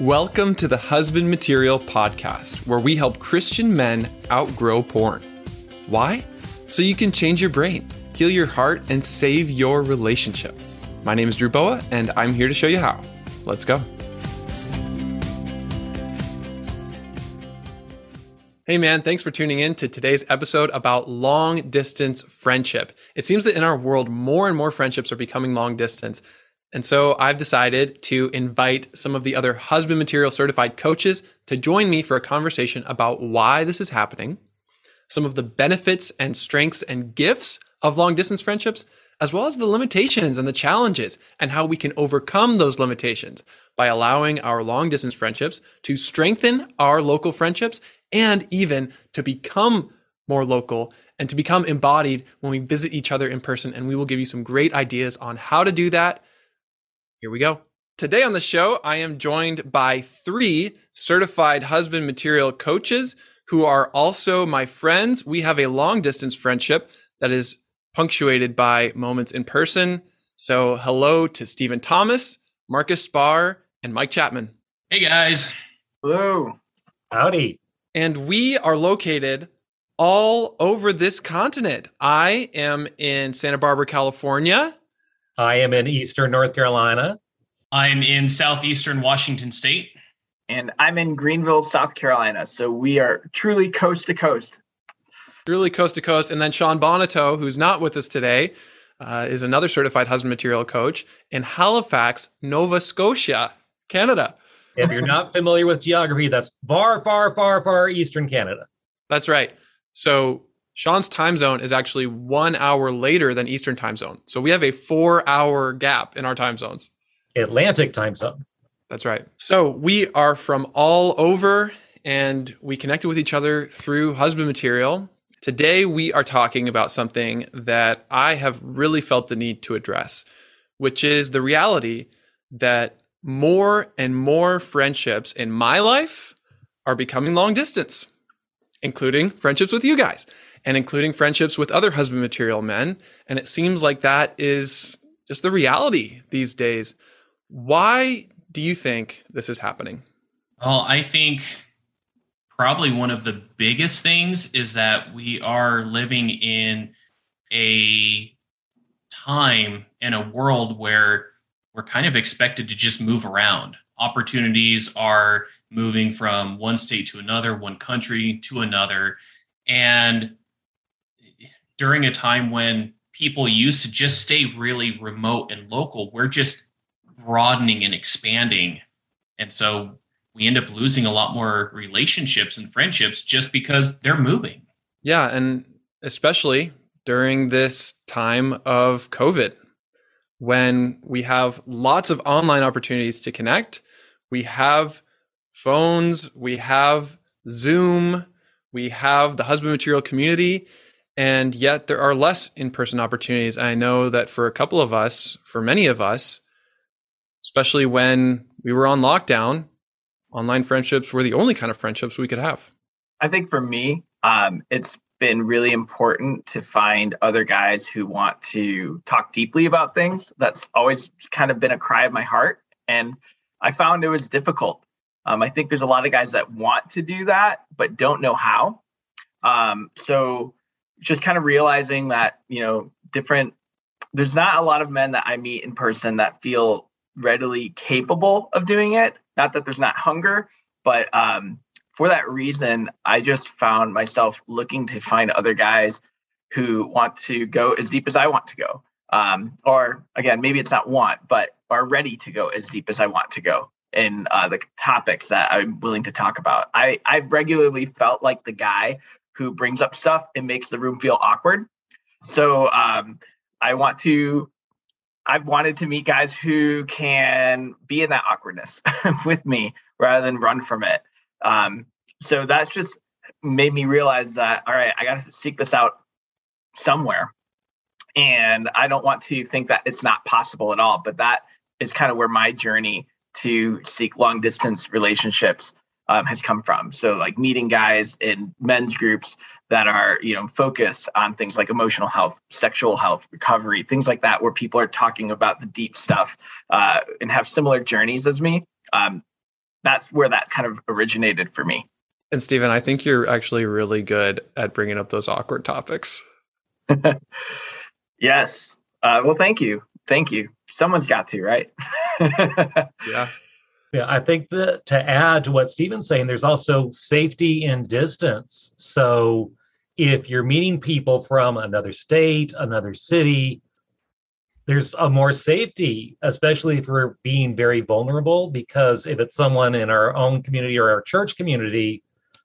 Welcome to the Husband Material Podcast, where we help Christian men outgrow porn. Why? So you can change your brain, heal your heart, and save your relationship. My name is Drew Boa, and I'm here to show you how. Let's go. Hey man, thanks for tuning in to today's episode about long distance friendship. It seems that in our world, more and more friendships are becoming long distance. And so I've decided to invite some of the other husband material certified coaches to join me for a conversation about why this is happening, some of the benefits and strengths and gifts of long distance friendships, as well as the limitations and the challenges and how we can overcome those limitations by allowing our long distance friendships to strengthen our local friendships and even to become more local and to become embodied when we visit each other in person. And we will give you some great ideas on how to do that. Here we go. Today on the show, I am joined by three certified husband material coaches who are also my friends. We have a long distance friendship that is punctuated by moments in person. So, hello to Stephen Thomas, Marcus Spar, and Mike Chapman. Hey guys. Hello. Howdy. And we are located all over this continent. I am in Santa Barbara, California. I am in Eastern North Carolina. I'm in southeastern Washington State. And I'm in Greenville, South Carolina. So we are truly coast to coast. Truly coast to coast. And then Sean Bonato, who's not with us today, uh, is another certified husband material coach in Halifax, Nova Scotia, Canada. If you're not familiar with geography, that's far, far, far, far eastern Canada. That's right. So Sean's time zone is actually one hour later than Eastern time zone. So we have a four hour gap in our time zones. Atlantic time zone. That's right. So we are from all over and we connected with each other through husband material. Today we are talking about something that I have really felt the need to address, which is the reality that more and more friendships in my life are becoming long distance, including friendships with you guys and including friendships with other husband material men. And it seems like that is just the reality these days. Why do you think this is happening? Well, I think probably one of the biggest things is that we are living in a time in a world where we're kind of expected to just move around. Opportunities are moving from one state to another, one country to another. And during a time when people used to just stay really remote and local, we're just broadening and expanding. And so we end up losing a lot more relationships and friendships just because they're moving. Yeah. And especially during this time of COVID, when we have lots of online opportunities to connect, we have phones, we have Zoom, we have the husband material community, and yet there are less in person opportunities. I know that for a couple of us, for many of us, especially when we were on lockdown, online friendships were the only kind of friendships we could have. I think for me, um, it's been really important to find other guys who want to talk deeply about things. That's always kind of been a cry of my heart. And I found it was difficult. Um, I think there's a lot of guys that want to do that, but don't know how. Um, so just kind of realizing that, you know, different, there's not a lot of men that I meet in person that feel readily capable of doing it. Not that there's not hunger, but um, for that reason, I just found myself looking to find other guys who want to go as deep as I want to go. Um, or again, maybe it's not want, but are ready to go as deep as I want to go in uh, the topics that I'm willing to talk about. I I regularly felt like the guy who brings up stuff and makes the room feel awkward. So um, I want to. I've wanted to meet guys who can be in that awkwardness with me rather than run from it. Um, so that's just made me realize that all right, I got to seek this out somewhere, and I don't want to think that it's not possible at all. But that is kind of where my journey to seek long distance relationships um, has come from. So like meeting guys in men's groups that are you know focused on things like emotional health, sexual health, recovery, things like that, where people are talking about the deep stuff uh, and have similar journeys as me. Um, that's where that kind of originated for me. And Stephen, I think you're actually really good at bringing up those awkward topics. yes. Uh, well, thank you. Thank you. Someone's got to, right? yeah. Yeah, I think that to add to what Stephen's saying, there's also safety in distance. So if you're meeting people from another state, another city, there's a more safety, especially if we're being very vulnerable, because if it's someone in our own community or our church community,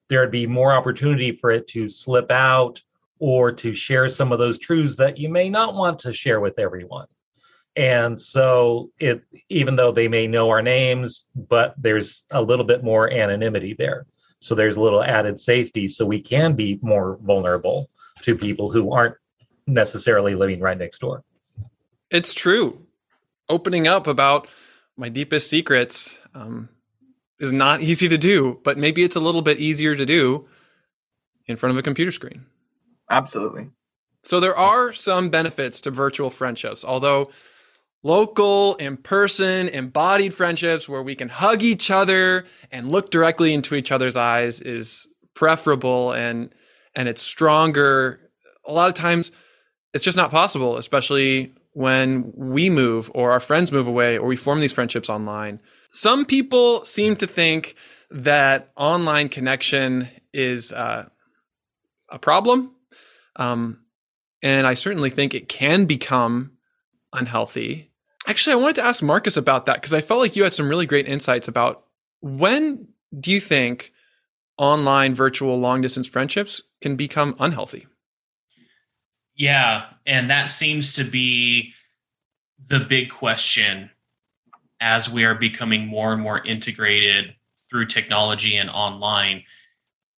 there'd be more opportunity for it to slip out or to share some of those truths that you may not want to share with everyone. And so it even though they may know our names, but there's a little bit more anonymity there. So there's a little added safety so we can be more vulnerable to people who aren't necessarily living right next door. It's true. Opening up about my deepest secrets um, is not easy to do, but maybe it's a little bit easier to do in front of a computer screen. Absolutely. So there are some benefits to virtual friendships, although local, in person, embodied friendships where we can hug each other and look directly into each other's eyes is preferable and and it's stronger. A lot of times it's just not possible, especially when we move or our friends move away or we form these friendships online. Some people seem to think that online connection is uh, a problem. Um, and I certainly think it can become unhealthy. Actually, I wanted to ask Marcus about that because I felt like you had some really great insights about when do you think online virtual long distance friendships can become unhealthy? Yeah, and that seems to be the big question as we are becoming more and more integrated through technology and online.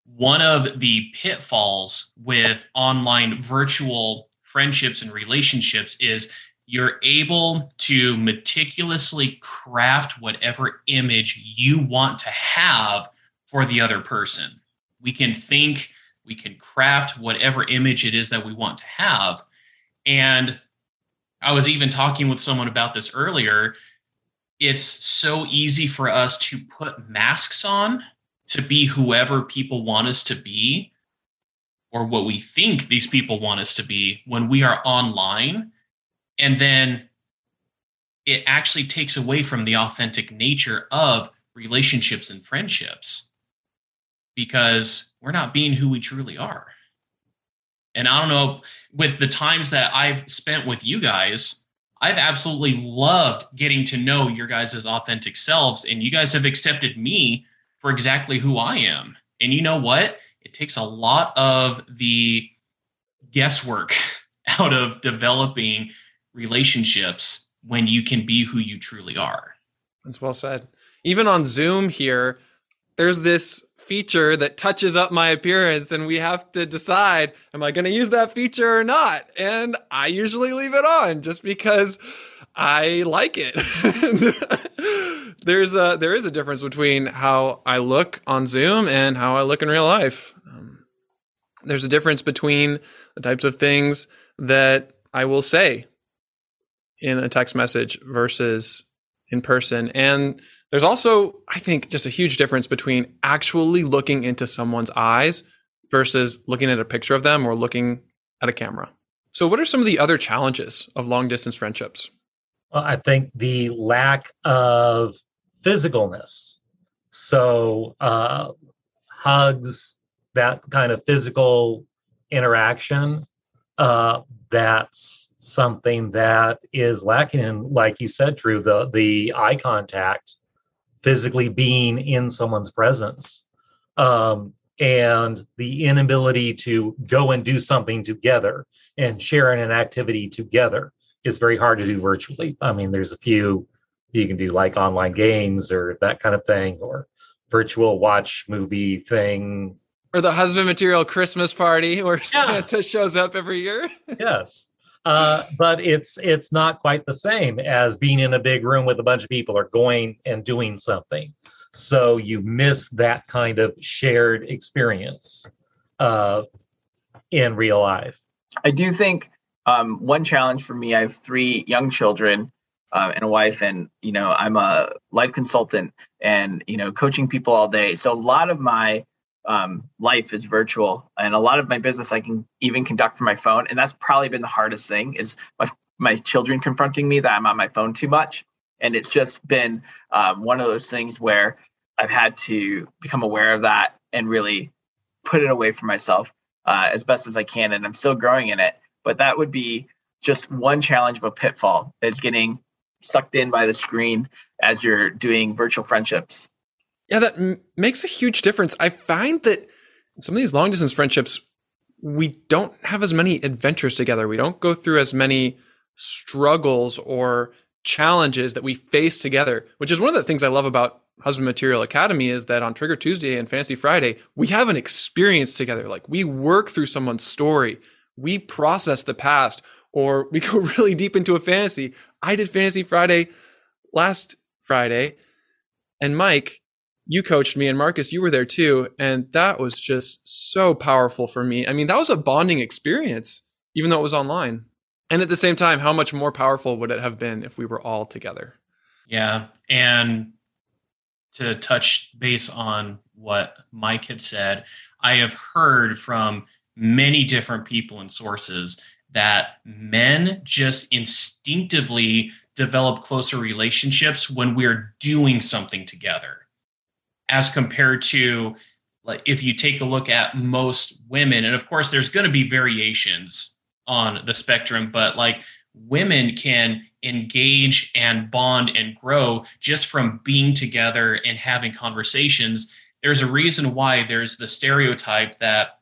One of the pitfalls with online virtual friendships and relationships is you're able to meticulously craft whatever image you want to have for the other person. We can think we can craft whatever image it is that we want to have. And I was even talking with someone about this earlier. It's so easy for us to put masks on to be whoever people want us to be or what we think these people want us to be when we are online. And then it actually takes away from the authentic nature of relationships and friendships because we're not being who we truly are. And I don't know, with the times that I've spent with you guys, I've absolutely loved getting to know your guys' authentic selves. And you guys have accepted me for exactly who I am. And you know what? It takes a lot of the guesswork out of developing relationships when you can be who you truly are. That's well said. Even on Zoom here, there's this feature that touches up my appearance and we have to decide am I going to use that feature or not? And I usually leave it on just because I like it. There's a there is a difference between how I look on Zoom and how I look in real life. Um, there's a difference between the types of things that I will say in a text message versus in person and there's also, I think, just a huge difference between actually looking into someone's eyes versus looking at a picture of them or looking at a camera. So, what are some of the other challenges of long distance friendships? Well, I think the lack of physicalness. So, uh, hugs, that kind of physical interaction, uh, that's something that is lacking in, like you said, Drew, the, the eye contact physically being in someone's presence um, and the inability to go and do something together and sharing an activity together is very hard to do virtually. I mean, there's a few you can do like online games or that kind of thing or virtual watch movie thing or the husband material Christmas party where yeah. Santa shows up every year. yes. Uh, but it's it's not quite the same as being in a big room with a bunch of people or going and doing something. So you miss that kind of shared experience uh, in real life. I do think um, one challenge for me. I have three young children. uh, and a wife, and you know, I'm a life consultant and you know, coaching people all day. So a lot of my um, life is virtual, and a lot of my business I can even conduct from my phone, and that's probably been the hardest thing is my my children confronting me that I'm on my phone too much, and it's just been um, one of those things where I've had to become aware of that and really put it away from myself uh, as best as I can, and I'm still growing in it. But that would be just one challenge of a pitfall is getting sucked in by the screen as you're doing virtual friendships. Yeah, that m- makes a huge difference. I find that some of these long distance friendships, we don't have as many adventures together. We don't go through as many struggles or challenges that we face together, which is one of the things I love about Husband Material Academy is that on Trigger Tuesday and Fantasy Friday, we have an experience together. Like we work through someone's story, we process the past, or we go really deep into a fantasy. I did Fantasy Friday last Friday, and Mike, you coached me, and Marcus, you were there too. And that was just so powerful for me. I mean, that was a bonding experience, even though it was online. And at the same time, how much more powerful would it have been if we were all together? Yeah. And to touch base on what Mike had said, I have heard from many different people and sources that men just instinctively develop closer relationships when we're doing something together as compared to like if you take a look at most women and of course there's going to be variations on the spectrum but like women can engage and bond and grow just from being together and having conversations. There's a reason why there's the stereotype that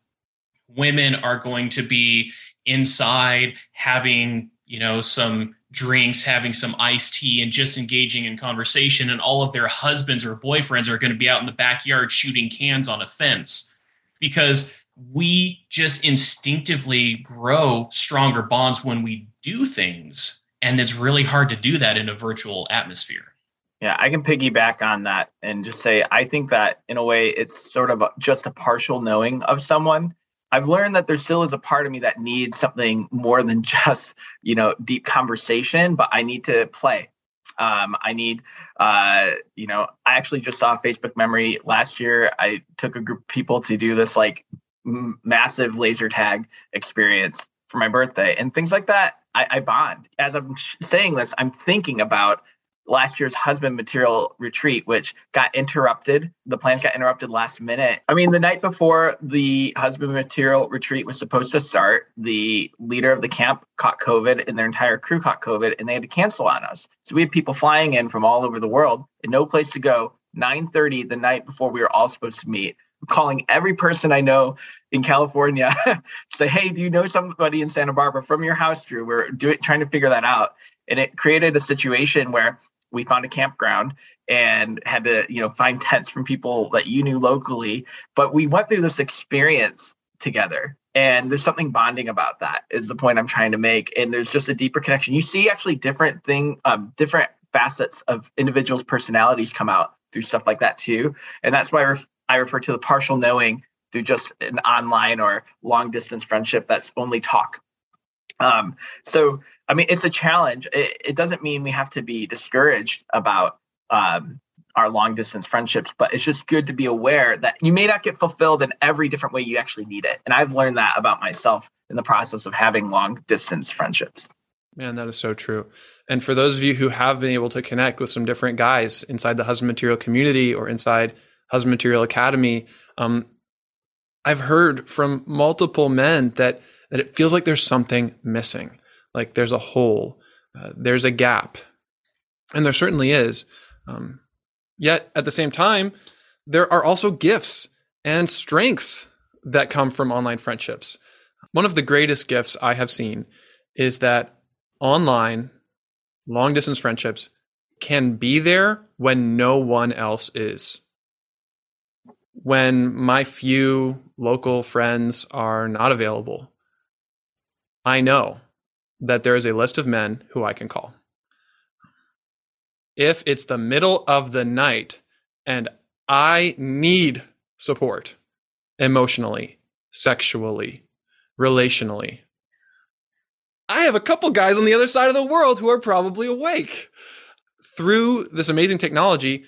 women are going to be inside having you know some drinks having some iced tea and just engaging in conversation and all of their husbands or boyfriends are going to be out in the backyard shooting cans on a fence. Because we just instinctively grow stronger bonds when we do things and it's really hard to do that in a virtual atmosphere. Yeah, I can piggyback on that and just say I think that in a way it's sort of just a partial knowing of someone I've learned that there still is a part of me that needs something more than just, you know, deep conversation, but I need to play. Um, I need, uh, you know, I actually just saw Facebook memory last year. I took a group of people to do this like m- massive laser tag experience for my birthday and things like that. I, I bond. As I'm saying this, I'm thinking about last year's husband material retreat, which got interrupted. The plans got interrupted last minute. I mean, the night before the husband material retreat was supposed to start, the leader of the camp caught COVID and their entire crew caught COVID and they had to cancel on us. So we had people flying in from all over the world and no place to go. 9:30 the night before we were all supposed to meet. I'm calling every person I know in California, say, "Hey, do you know somebody in Santa Barbara from your house, Drew?" We're doing trying to figure that out, and it created a situation where we found a campground and had to you know find tents from people that you knew locally. But we went through this experience together and there's something bonding about that is the point i'm trying to make. And there's just a deeper connection. You see actually different thing um, different facets of individuals personalities come out through stuff like that too. And that's why I, ref- I refer to the partial knowing through just an online or long distance friendship that's only talk um, so, I mean, it's a challenge. It, it, doesn't mean we have to be discouraged about um, our long distance friendships, but it's just good to be aware that you may not get fulfilled in every different way you actually need it. And I've learned that about myself in the process of having long distance friendships. Man, that is so true. And for those of you who have been able to connect with some different guys inside the Husband Material community or inside Husband Material Academy, um, I've heard from multiple men that that it feels like there's something missing, like there's a hole, uh, there's a gap. And there certainly is. Um, yet at the same time, there are also gifts and strengths that come from online friendships. One of the greatest gifts I have seen is that online long distance friendships can be there when no one else is. When my few local friends are not available, I know that there is a list of men who I can call. If it's the middle of the night and I need support emotionally, sexually, relationally, I have a couple guys on the other side of the world who are probably awake. Through this amazing technology,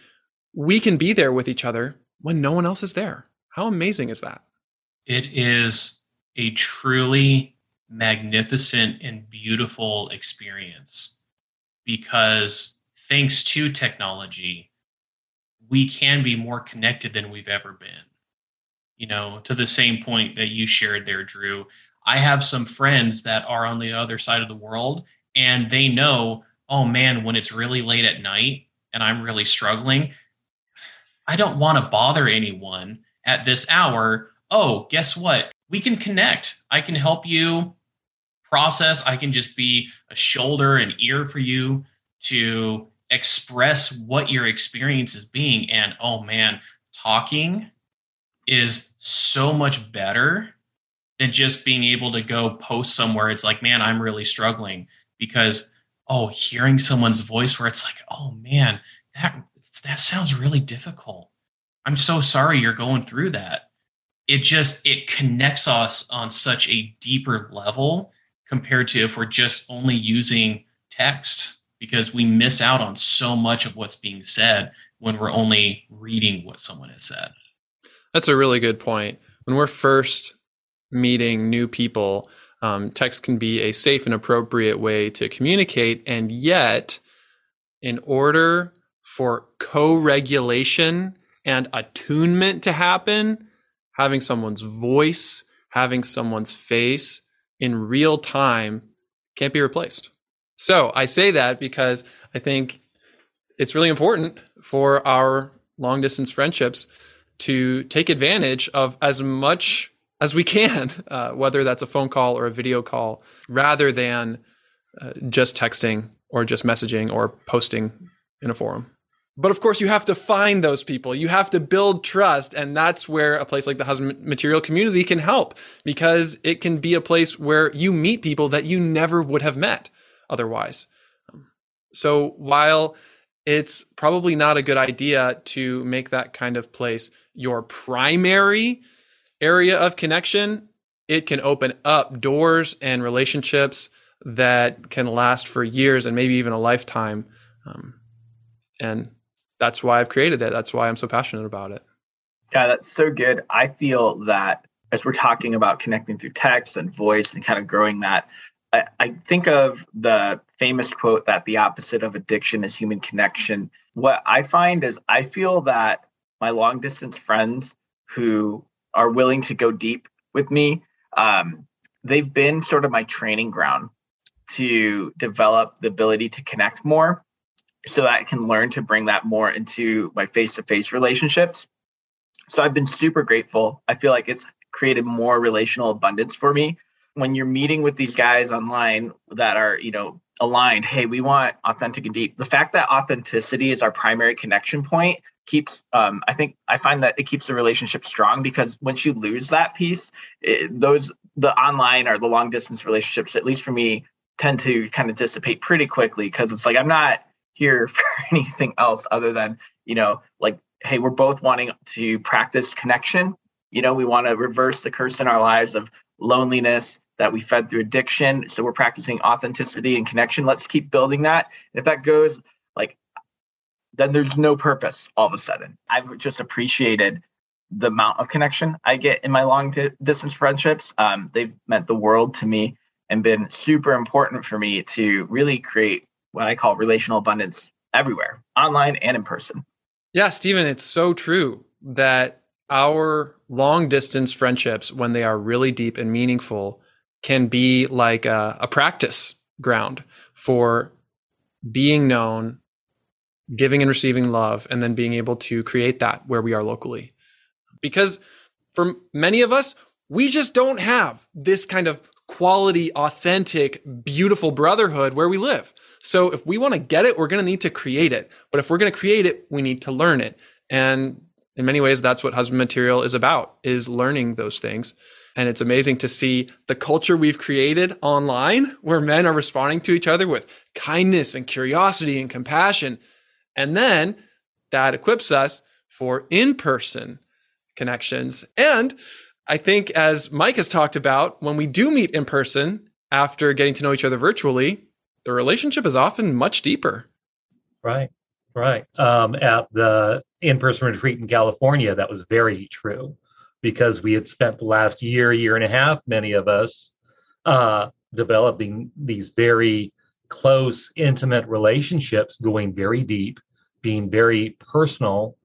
we can be there with each other when no one else is there. How amazing is that? It is a truly magnificent and beautiful experience because thanks to technology, we can be more connected than we've ever been. You know, to the same point that you shared there, Drew. I have some friends that are on the other side of the world and they know, oh man, when it's really late at night and I'm really struggling, I don't want to bother anyone at this hour. Oh, guess what? We can connect. I can help you process. I can just be a shoulder and ear for you to express what your experience is being. And oh man, talking is so much better than just being able to go post somewhere. It's like, man, I'm really struggling because oh, hearing someone's voice where it's like, oh man, that that sounds really difficult. I'm so sorry you're going through that. It just it connects us on such a deeper level compared to if we're just only using text because we miss out on so much of what's being said when we're only reading what someone has said. That's a really good point. When we're first meeting new people, um, text can be a safe and appropriate way to communicate. And yet, in order for co regulation and attunement to happen, having someone's voice, having someone's face in real time can't be replaced. So I say that because I think it's really important for our long distance friendships to take advantage of as much as we can, uh, whether that's a phone call or a video call, rather than uh, just texting or just messaging or posting in a forum. But of course, you have to find those people. You have to build trust. And that's where a place like the Husband Material community can help because it can be a place where you meet people that you never would have met otherwise. So while it's probably not a good idea to make that kind of place your primary area of connection, it can open up doors and relationships that can last for years and maybe even a lifetime. Um, and that's why I've created it. That's why I'm so passionate about it. Yeah, that's so good. I feel that as we're talking about connecting through text and voice and kind of growing that, I, I think of the famous quote that the opposite of addiction is human connection. What I find is I feel that my long distance friends who are willing to go deep with me, um, they've been sort of my training ground to develop the ability to connect more so that I can learn to bring that more into my face to face relationships. So I've been super grateful. I feel like it's created more relational abundance for me. When you're meeting with these guys online that are, you know, aligned, hey, we want authentic and deep. The fact that authenticity is our primary connection point keeps, um, I think, I find that it keeps the relationship strong because once you lose that piece, it, those, the online or the long distance relationships, at least for me, tend to kind of dissipate pretty quickly because it's like I'm not here for anything else other than you know like hey we're both wanting to practice connection. You know we want to reverse the curse in our lives of loneliness that we fed through addiction. So we're practicing authenticity and connection. Let's keep building that. If that goes like then there's no purpose all of a sudden. I've just appreciated the amount of connection i get in my long distance friendships. Um, they've meant the world to me and been super important for me to really create what I call relational abundance everywhere, online and in person. Yeah, Stephen, it's so true that our long distance friendships, when they are really deep and meaningful, can be like a, a practice ground for being known, giving and receiving love, and then being able to create that where we are locally. Because for many of us, we just don't have this kind of quality, authentic, beautiful brotherhood where we live. So if we want to get it, we're going to need to create it. But if we're going to create it, we need to learn it. And in many ways, that's what husband material is about, is learning those things. And it's amazing to see the culture we've created online where men are responding to each other with kindness and curiosity and compassion. And then that equips us for in person connections. And I think, as Mike has talked about, when we do meet in person, after getting to know each other virtually, the relationship is often much deeper. Right, right. Um, at the in person retreat in California, that was very true because we had spent the last year, year and a half, many of us, uh, developing these very close, intimate relationships, going very deep, being very personal,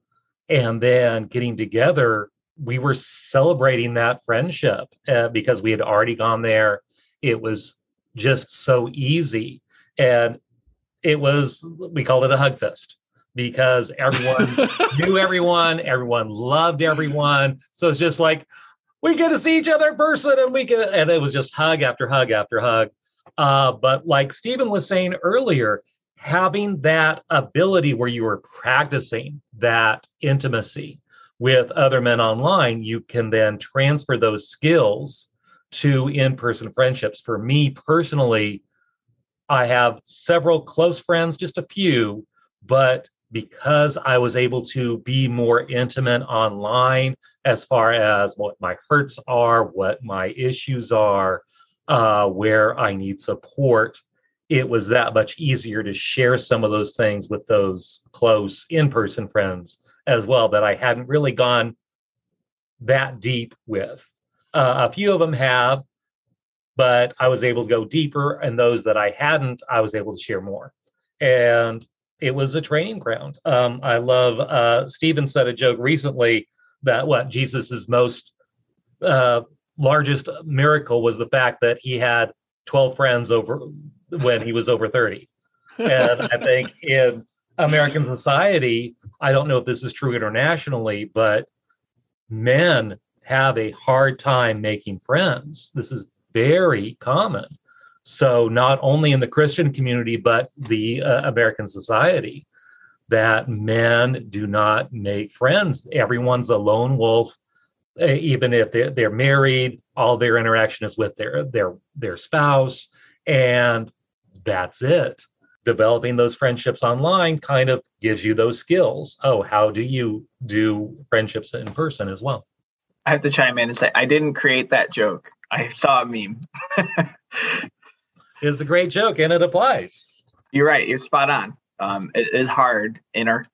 and then getting together. We were celebrating that friendship uh, because we had already gone there. It was just so easy. And it was, we called it a hug fest because everyone knew everyone, everyone loved everyone. So it's just like, we get to see each other in person and we can, and it was just hug after hug after hug. Uh, but like Stephen was saying earlier, having that ability where you are practicing that intimacy with other men online, you can then transfer those skills to in person friendships. For me personally, I have several close friends, just a few, but because I was able to be more intimate online as far as what my hurts are, what my issues are, uh, where I need support, it was that much easier to share some of those things with those close in person friends as well that I hadn't really gone that deep with. Uh, a few of them have, but I was able to go deeper, and those that I hadn't, I was able to share more. And it was a training ground. Um, I love, uh, Stephen said a joke recently that what Jesus's most uh, largest miracle was the fact that he had 12 friends over when he was over 30. And I think in American society, I don't know if this is true internationally, but men have a hard time making friends. This is very common. So, not only in the Christian community, but the uh, American society, that men do not make friends. Everyone's a lone wolf even if they're, they're married all their interaction is with their their their spouse and that's it developing those friendships online kind of gives you those skills oh how do you do friendships in person as well i have to chime in and say i didn't create that joke. I saw a meme. It's a great joke and it applies. You're right. You're spot on. Um, it is hard in our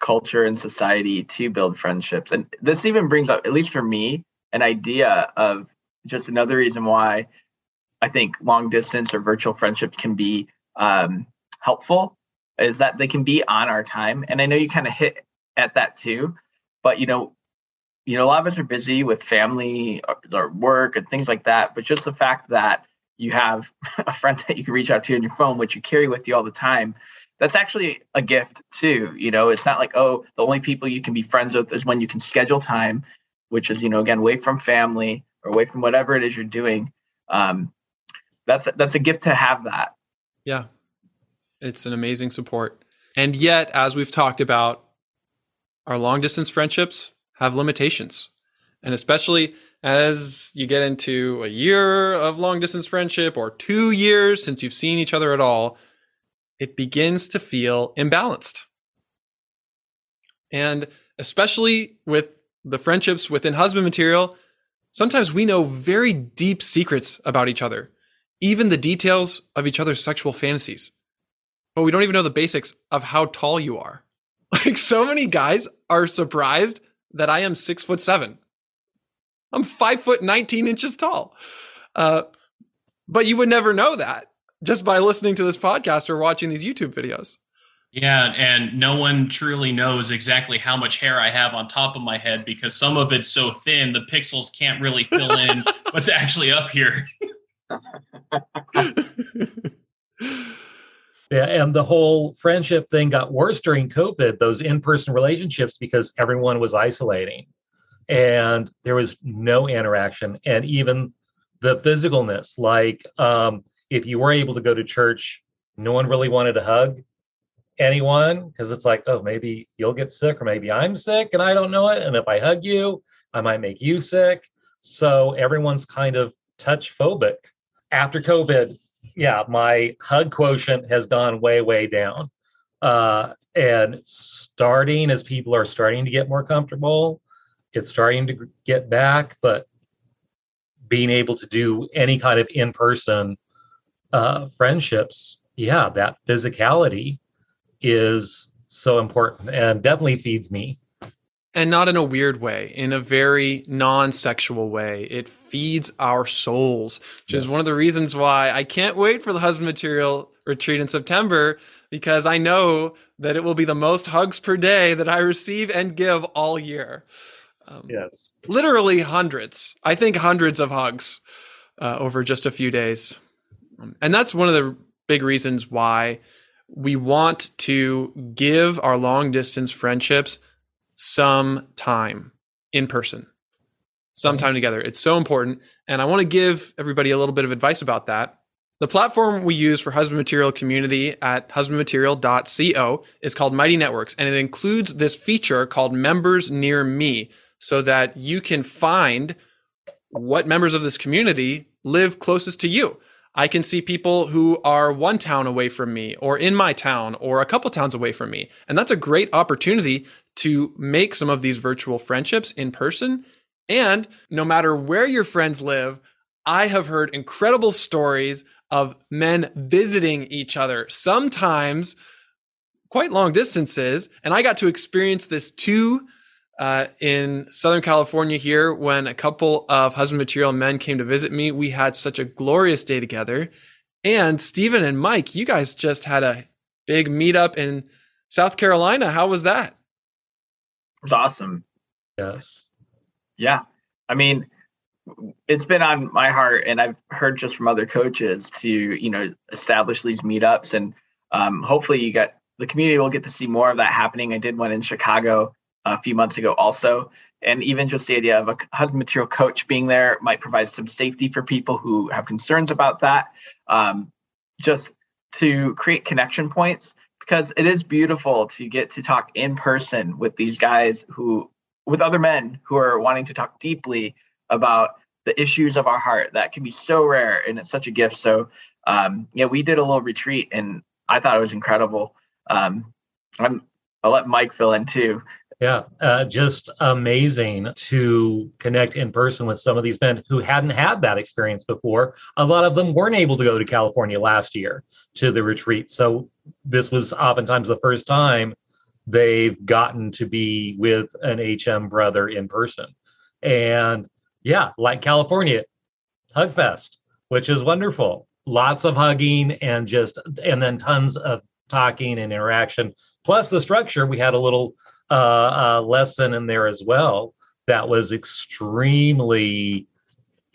culture and society to build friendships. And this even brings up, at least for me, an idea of just another reason why I think long distance or virtual friendships can be um, helpful is that they can be on our time. And I know you kind of hit at that too, but you know, you know, a lot of us are busy with family or, or work and things like that. But just the fact that you have a friend that you can reach out to on your phone, which you carry with you all the time, that's actually a gift too. You know, it's not like, oh, the only people you can be friends with is when you can schedule time, which is, you know, again, away from family or away from whatever it is you're doing. Um, that's that's a gift to have that. Yeah. It's an amazing support. And yet, as we've talked about, our long distance friendships have limitations. And especially as you get into a year of long distance friendship or two years since you've seen each other at all, it begins to feel imbalanced. And especially with the friendships within husband material, sometimes we know very deep secrets about each other, even the details of each other's sexual fantasies. But we don't even know the basics of how tall you are. Like so many guys are surprised that I am six foot seven. I'm five foot 19 inches tall. Uh, but you would never know that just by listening to this podcast or watching these YouTube videos. Yeah, and no one truly knows exactly how much hair I have on top of my head because some of it's so thin the pixels can't really fill in what's actually up here. yeah, and the whole friendship thing got worse during COVID, those in-person relationships because everyone was isolating and there was no interaction and even the physicalness like um if you were able to go to church, no one really wanted to hug anyone because it's like, oh, maybe you'll get sick or maybe I'm sick and I don't know it. And if I hug you, I might make you sick. So everyone's kind of touch phobic. After COVID, yeah, my hug quotient has gone way, way down. Uh, and starting as people are starting to get more comfortable, it's starting to get back, but being able to do any kind of in person uh, friendships, yeah, that physicality is so important and definitely feeds me. And not in a weird way, in a very non sexual way. It feeds our souls, which is one of the reasons why I can't wait for the husband material retreat in September because I know that it will be the most hugs per day that I receive and give all year. Um, yes. Literally hundreds. I think hundreds of hugs uh, over just a few days. Um, and that's one of the big reasons why we want to give our long distance friendships some time in person, some time together. It's so important. And I want to give everybody a little bit of advice about that. The platform we use for husband material community at husbandmaterial.co is called Mighty Networks, and it includes this feature called Members Near Me so that you can find what members of this community live closest to you. I can see people who are one town away from me or in my town or a couple towns away from me. And that's a great opportunity to make some of these virtual friendships in person. And no matter where your friends live, I have heard incredible stories of men visiting each other, sometimes quite long distances. And I got to experience this too uh, in Southern California here when a couple of husband material men came to visit me. We had such a glorious day together. And Stephen and Mike, you guys just had a big meetup in South Carolina. How was that? It was awesome. Yes. Yeah. I mean, it's been on my heart and i've heard just from other coaches to you know establish these meetups and um, hopefully you got the community will get to see more of that happening i did one in chicago a few months ago also and even just the idea of a husband material coach being there might provide some safety for people who have concerns about that um, just to create connection points because it is beautiful to get to talk in person with these guys who with other men who are wanting to talk deeply about the issues of our heart. That can be so rare and it's such a gift. So um, yeah we did a little retreat and i thought it was incredible. Um, i'm i'll let mike fill in too. Yeah uh, just amazing to connect in person with some of these men who hadn't had that experience before. A lot of them weren't able to go to california last year to the retreat. So this was oftentimes the first time they've gotten to be with an hm brother in person and yeah, like California, Hug Fest, which is wonderful. Lots of hugging and just, and then tons of talking and interaction. Plus the structure, we had a little uh, uh, lesson in there as well that was extremely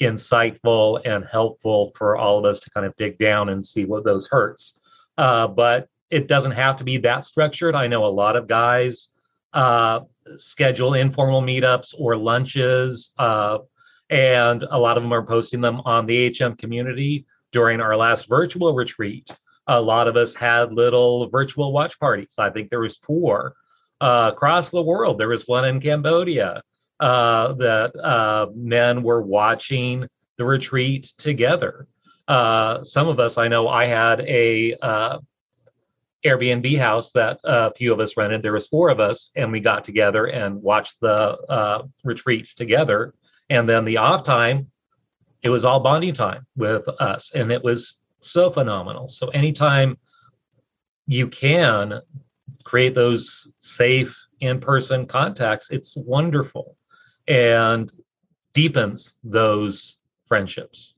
insightful and helpful for all of us to kind of dig down and see what those hurts. Uh, but it doesn't have to be that structured. I know a lot of guys uh, schedule informal meetups or lunches uh, and a lot of them are posting them on the HM community during our last virtual retreat. A lot of us had little virtual watch parties. I think there was four uh, across the world. There was one in Cambodia uh, that uh, men were watching the retreat together. Uh, some of us, I know, I had a uh, Airbnb house that a few of us rented. There was four of us, and we got together and watched the uh, retreat together and then the off time, it was all bonding time with us. And it was so phenomenal. So anytime you can create those safe in-person contacts, it's wonderful and deepens those friendships.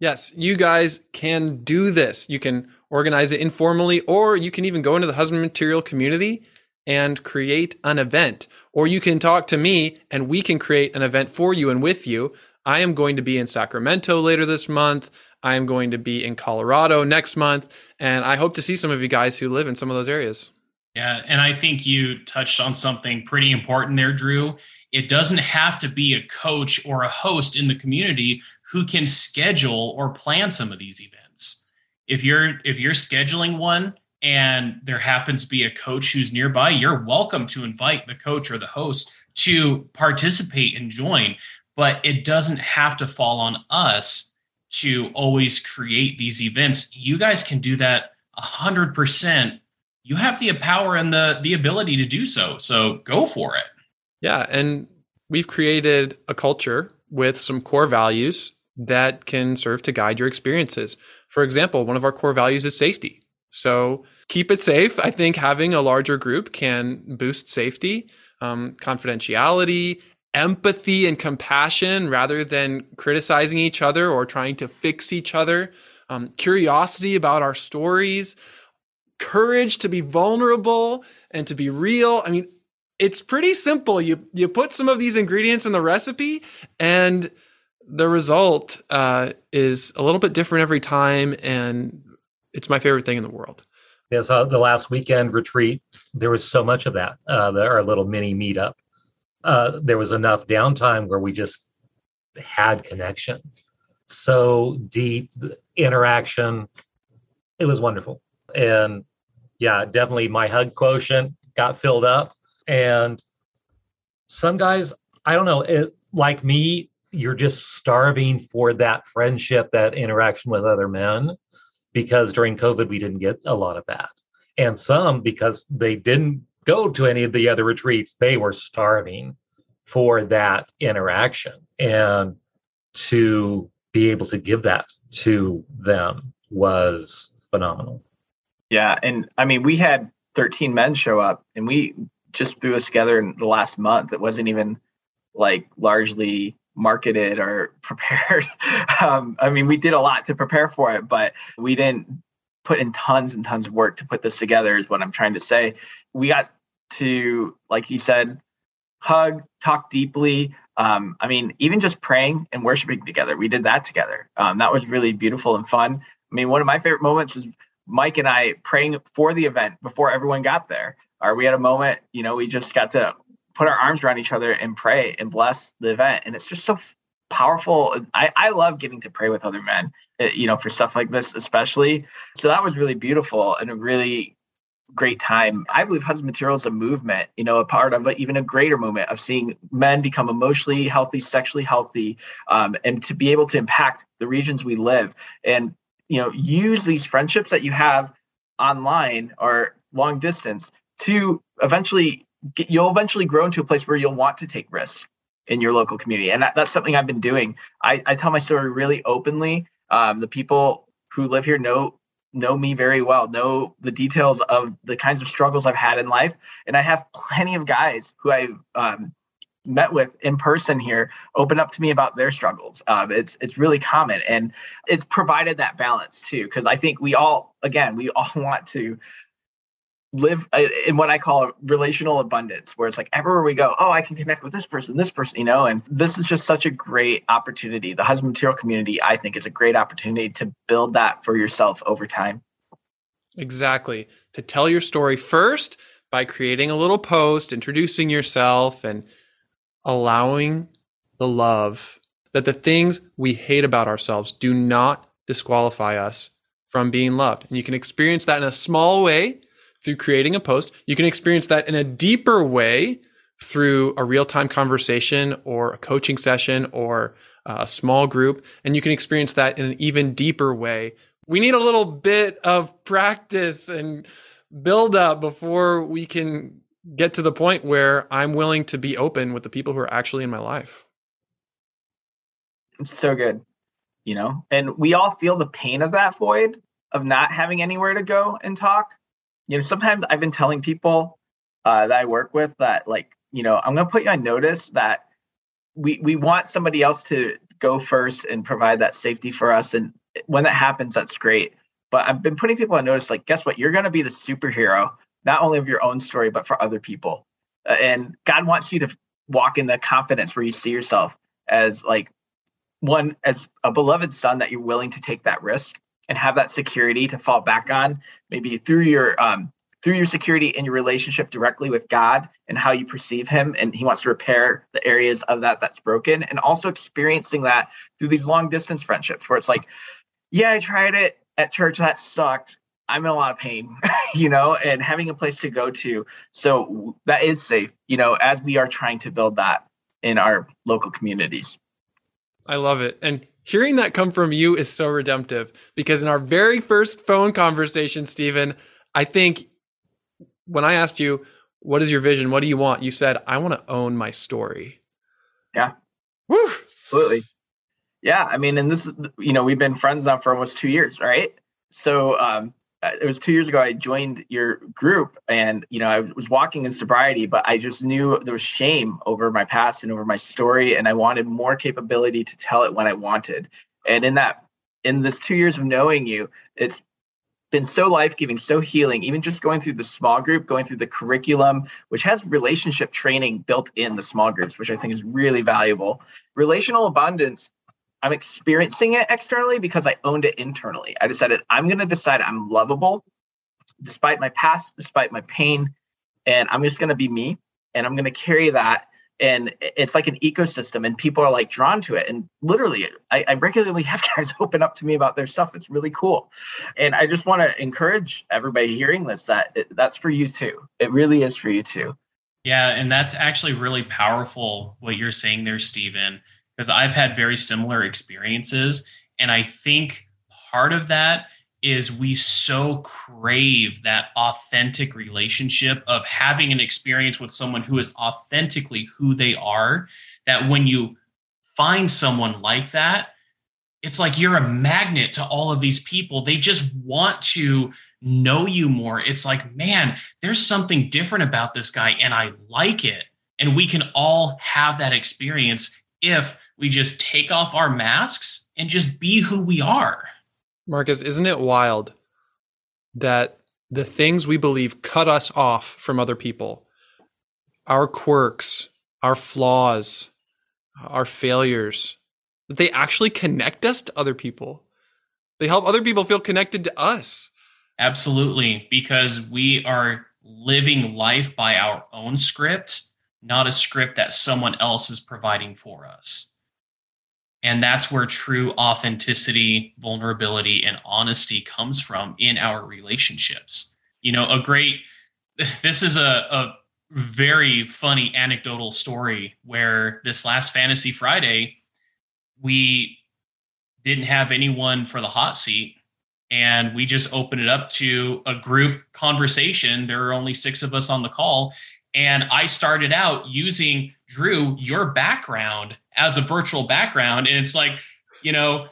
Yes, you guys can do this. You can organize it informally, or you can even go into the husband material community and create an event. Or you can talk to me and we can create an event for you and with you. I am going to be in Sacramento later this month. I am going to be in Colorado next month. And I hope to see some of you guys who live in some of those areas. Yeah. And I think you touched on something pretty important there, Drew. It doesn't have to be a coach or a host in the community who can schedule or plan some of these events. If you're if you're scheduling one, and there happens to be a coach who's nearby, you're welcome to invite the coach or the host to participate and join. But it doesn't have to fall on us to always create these events. You guys can do that 100%. You have the power and the, the ability to do so. So go for it. Yeah. And we've created a culture with some core values that can serve to guide your experiences. For example, one of our core values is safety. So keep it safe. I think having a larger group can boost safety, um, confidentiality, empathy, and compassion rather than criticizing each other or trying to fix each other, um, curiosity about our stories, courage to be vulnerable and to be real. I mean, it's pretty simple. You you put some of these ingredients in the recipe, and the result uh, is a little bit different every time, and it's my favorite thing in the world. Yeah, so the last weekend retreat, there was so much of that. Uh, the, our little mini meetup, uh, there was enough downtime where we just had connection, so deep interaction. It was wonderful, and yeah, definitely my hug quotient got filled up. And some guys, I don't know, it, like me, you're just starving for that friendship, that interaction with other men, because during COVID, we didn't get a lot of that. And some, because they didn't go to any of the other retreats, they were starving for that interaction. And to be able to give that to them was phenomenal. Yeah. And I mean, we had 13 men show up and we just threw this together in the last month. It wasn't even like largely marketed or prepared. um, I mean, we did a lot to prepare for it, but we didn't put in tons and tons of work to put this together, is what I'm trying to say. We got to, like you said, hug, talk deeply. Um, I mean, even just praying and worshiping together, we did that together. Um, that was really beautiful and fun. I mean, one of my favorite moments was Mike and I praying for the event before everyone got there. Or we had a moment, you know, we just got to put our arms around each other and pray and bless the event. And it's just so powerful. I, I love getting to pray with other men, eh, you know, for stuff like this, especially. So that was really beautiful and a really great time. I believe Husband Material is a movement, you know, a part of even a greater movement of seeing men become emotionally healthy, sexually healthy, um, and to be able to impact the regions we live. And you know use these friendships that you have online or long distance to eventually get, you'll eventually grow into a place where you'll want to take risks in your local community. And that, that's something i've been doing. I, I tell my story really openly. Um, the people who live here know know me very well know the details of the kinds of struggles i've had in life. And i have plenty of guys who i um, met with in person here open up to me about their struggles. Um, it's it's really common, and it's provided that balance too. Because I think we all, again, we all want to live uh, in what I call a relational abundance, where it's like everywhere we go, oh, I can connect with this person, this person, you know. And this is just such a great opportunity. The husband material community, I think, is a great opportunity to build that for yourself over time. Exactly. To tell your story first by creating a little post, introducing yourself, and allowing the love that the things we hate about ourselves do not disqualify us from being loved. And you can experience that in a small way through creating a post. You can experience that in a deeper way through a real time conversation or a coaching session or uh, a small group. And you can experience that in an even deeper way. We need a little bit of practice and build up before we can get to the point where I'm willing to be open with the people who are actually in my life. It's so good, you know, and we all feel the pain of that void of not having anywhere to go and talk. You know, sometimes I've been telling people uh, that I work with that, like, you know, I'm going to put you on notice that we we want somebody else to go first and provide that safety for us. And when that happens, that's great. But I've been putting people on notice, like, guess what? You're going to be the superhero not only of your own story, but for other people. Uh, and God wants you to walk in the confidence where you see yourself as like one, as a beloved son that you're willing to take that risk and have that security to fall back on, maybe through your um, through your security in your relationship directly with God and how you perceive Him, and He wants to repair the areas of that that's broken, and also experiencing that through these long distance friendships where it's like, yeah, I tried it at church, that sucked, I'm in a lot of pain, you know, and having a place to go to. So that is safe, you know, as we are trying to build that in our local communities. I love it. And hearing that come from you is so redemptive because in our very first phone conversation, Stephen, I think when I asked you, what is your vision? What do you want? You said, I want to own my story. Yeah. Woo. Absolutely. Yeah, I mean, and this, you know, we've been friends now for almost two years, right? So um, Uh, it was two years ago I joined your group, and you know, I was walking in sobriety, but I just knew there was shame over my past and over my story, and I wanted more capability to tell it when I wanted. And in that, in this two years of knowing you, it's been so life giving, so healing, even just going through the small group, going through the curriculum, which has relationship training built in the small groups, which I think is really valuable. Relational abundance, I'm experiencing it externally because I owned it internally. I decided I'm going to decide I'm lovable despite my past, despite my pain, and I'm just going to be me and I'm going to carry that and it's like an ecosystem and people are like drawn to it and literally I, I, regularly have guys open up to me about their stuff. It's really cool and i just want to encourage everybody hearing this that it, that's for you too. It really is for you too. Yeah and that's actually really powerful what you're saying there stephen because i've had very similar experiences and i think part of that is we so crave that authentic relationship of having an experience with someone who is authentically who they are that when you find someone like that it's like you're a magnet to all of these people. They just want to know you more. It's like man there's something different about this guy and i like it. And we can all have that experience if we just take off our masks and just be who we are Marcus, isn't it wild that the things we believe cut us off from other people, our quirks, our flaws, our failures, that they actually connect us to other people? They help other people feel connected to us. Absolutely, because we are living life by our own script, not a script that someone else is providing for us. And that's where true authenticity, vulnerability, and honesty comes from in our relationships. You know, a great, this is a, a very funny anecdotal story where this last Fantasy Friday, we didn't have anyone for the hot seat and we just opened it up to a group conversation. There are only six of us on the call. And I started out using Drew, your background as a virtual background. And it's like, you know,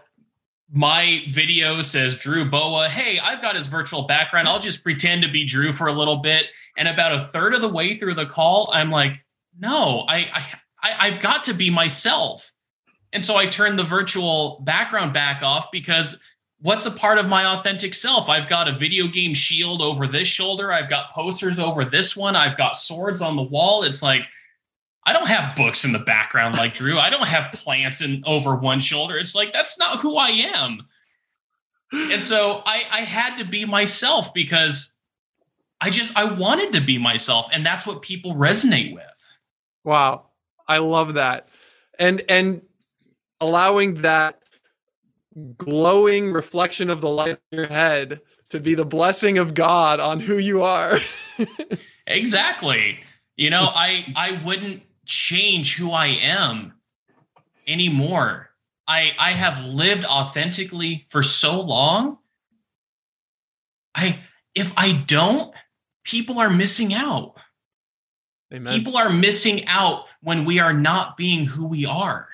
my video says Drew Boa. Hey, I've got his virtual background. I'll just pretend to be Drew for a little bit. And about a third of the way through the call, I'm like, no, I, I I've got to be myself. And so I turned the virtual background back off because what's a part of my authentic self? I've got a video game shield over this shoulder. I've got posters over this one. I've got swords on the wall. It's like, I don't have books in the background like Drew. I don't have plants in over one shoulder. It's like that's not who I am. And so I, I had to be myself because I just I wanted to be myself, and that's what people resonate with. Wow, I love that, and and allowing that glowing reflection of the light in your head to be the blessing of God on who you are. exactly. You know, I I wouldn't change who I am anymore. I I have lived authentically for so long. I if I don't, people are missing out. Amen. People are missing out when we are not being who we are.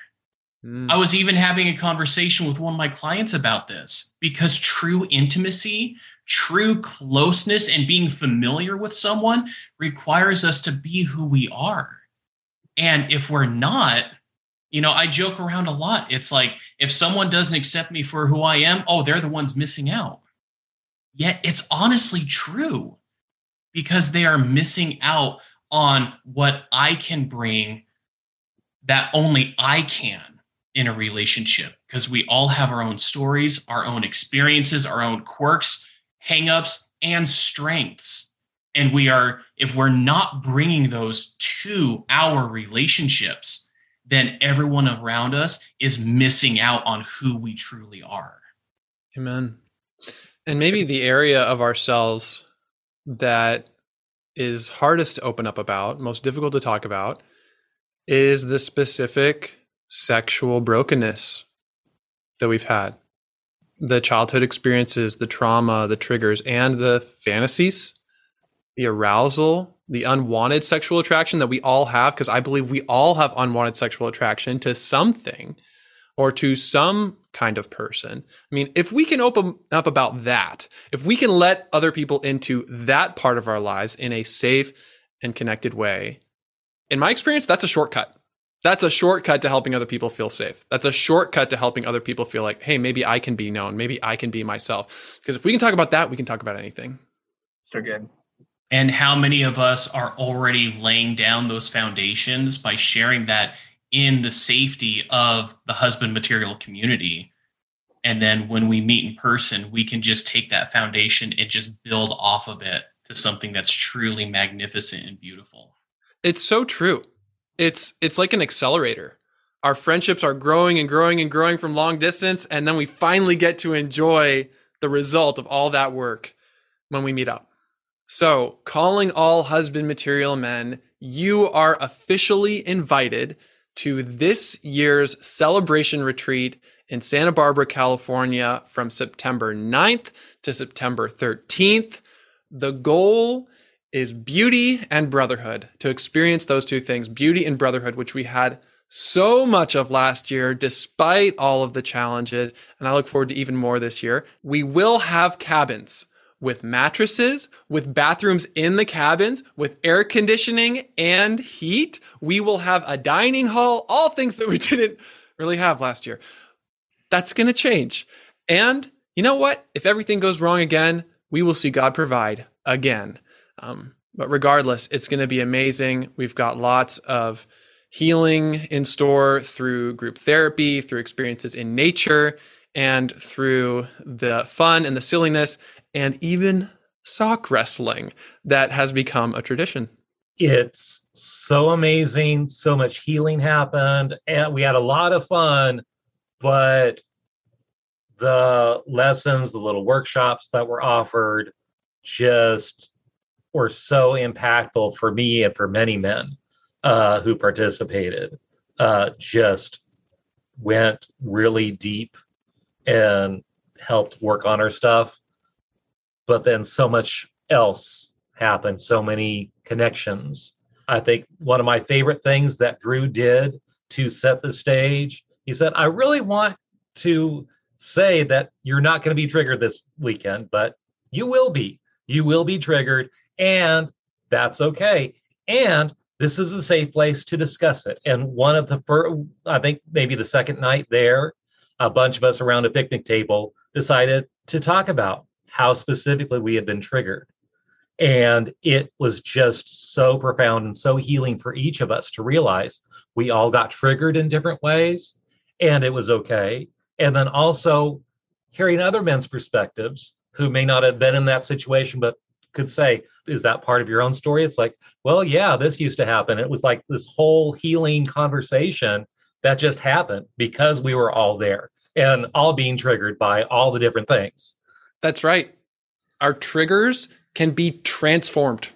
Mm. I was even having a conversation with one of my clients about this because true intimacy, true closeness, and being familiar with someone requires us to be who we are. And if we're not, you know, I joke around a lot. It's like if someone doesn't accept me for who I am, oh, they're the ones missing out. Yet it's honestly true because they are missing out on what I can bring that only I can in a relationship because we all have our own stories, our own experiences, our own quirks, hangups, and strengths. And we are, if we're not bringing those to our relationships, then everyone around us is missing out on who we truly are. Amen. And maybe the area of ourselves that is hardest to open up about, most difficult to talk about, is the specific sexual brokenness that we've had the childhood experiences, the trauma, the triggers, and the fantasies, the arousal, the unwanted sexual attraction that we all have, because I believe we all have unwanted sexual attraction to something. or to some kind of person. I mean, if we can open up about that, if we can let other people into that part of our lives in a safe and connected way, in my experience, that's a shortcut. That's a shortcut to helping other people feel safe. That's a shortcut to helping other people feel like, hey, maybe I can be known. Maybe I can be myself. Because if we can talk about that, we can talk about anything. So good. And how many of us are already laying down those foundations by sharing that in the safety of the husband material community? And then when we meet in person, we can just take that foundation and just build off of it to something that's truly magnificent and beautiful. It's so true. It's it's like an accelerator. Our friendships are growing and growing and growing from long distance and then we finally get to enjoy the result of all that work when we meet up. So, calling all husband material men, you are officially invited to this year's celebration retreat in Santa Barbara, California from September 9th to September 13th. The goal is beauty and brotherhood to experience those two things, beauty and brotherhood, which we had so much of last year, despite all of the challenges. And I look forward to even more this year. We will have cabins with mattresses, with bathrooms in the cabins, with air conditioning and heat. We will have a dining hall, all things that we didn't really have last year. That's going to change. And you know what? If everything goes wrong again, we will see God provide again. Um, but regardless, it's going to be amazing. We've got lots of healing in store through group therapy, through experiences in nature, and through the fun and the silliness, and even sock wrestling that has become a tradition. It's so amazing. So much healing happened, and we had a lot of fun. But the lessons, the little workshops that were offered, just were so impactful for me and for many men uh, who participated. Uh, just went really deep and helped work on our stuff. But then so much else happened, so many connections. I think one of my favorite things that Drew did to set the stage, he said, I really want to say that you're not going to be triggered this weekend, but you will be. You will be triggered and that's okay. And this is a safe place to discuss it. And one of the first, I think maybe the second night there, a bunch of us around a picnic table decided to talk about how specifically we had been triggered. And it was just so profound and so healing for each of us to realize we all got triggered in different ways and it was okay. And then also hearing other men's perspectives who may not have been in that situation, but could say, is that part of your own story? It's like, well, yeah, this used to happen. It was like this whole healing conversation that just happened because we were all there and all being triggered by all the different things. That's right. Our triggers can be transformed.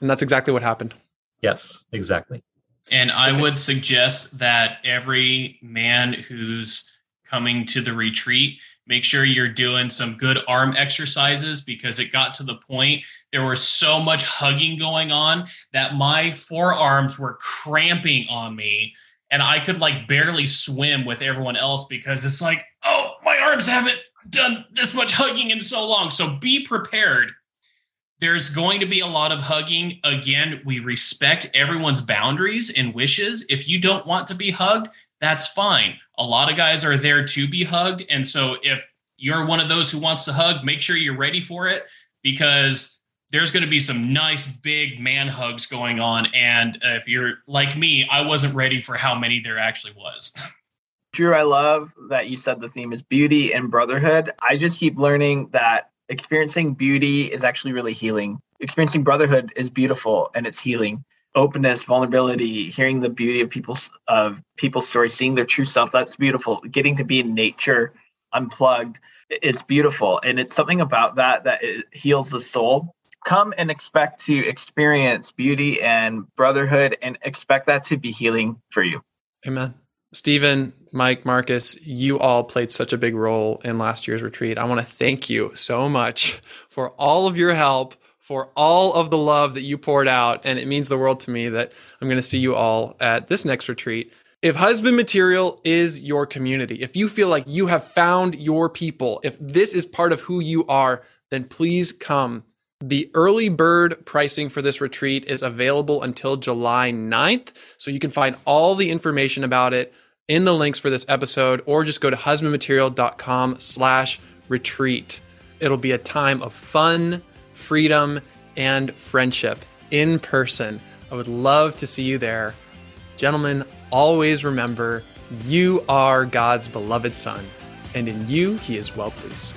And that's exactly what happened. Yes, exactly. And I okay. would suggest that every man who's coming to the retreat make sure you're doing some good arm exercises because it got to the point there was so much hugging going on that my forearms were cramping on me and I could like barely swim with everyone else because it's like, oh, my arms haven't done this much hugging in so long. So be prepared. There's going to be a lot of hugging. Again, we respect everyone's boundaries and wishes. If you don't want to be hugged, that's fine. A lot of guys are there to be hugged. And so if you're one of those who wants to hug, make sure you're ready for it because there's going to be some nice big man hugs going on. And if you're like me, I wasn't ready for how many there actually was. Drew, I love that you said the theme is beauty and brotherhood. I just keep learning that experiencing beauty is actually really healing. Experiencing brotherhood is beautiful and it's healing openness, vulnerability, hearing the beauty of people's of people's stories, seeing their true self. That's beautiful. Getting to be in nature, unplugged, it's beautiful, and it's something about that that heals the soul. Come and expect to experience beauty and brotherhood, and expect that to be healing for you. Amen. Stephen, Mike, Marcus, you all played such a big role in last year's retreat. I want to thank you so much for all of your help for all of the love that you poured out. And it means the world to me that I'm going to see you all at this next retreat. If husband material is your community, if you feel like you have found your people, if this is part of who you are, then please come. The early bird pricing for this retreat is available until July 9th. So you can find all the information about it in the links for this episode, or just go to husbandmaterial.com slash retreat. It'll be a time of fun, freedom, and friendship in person. I would love to see you there. Gentlemen, always remember you are God's beloved Son, and in you he is well pleased.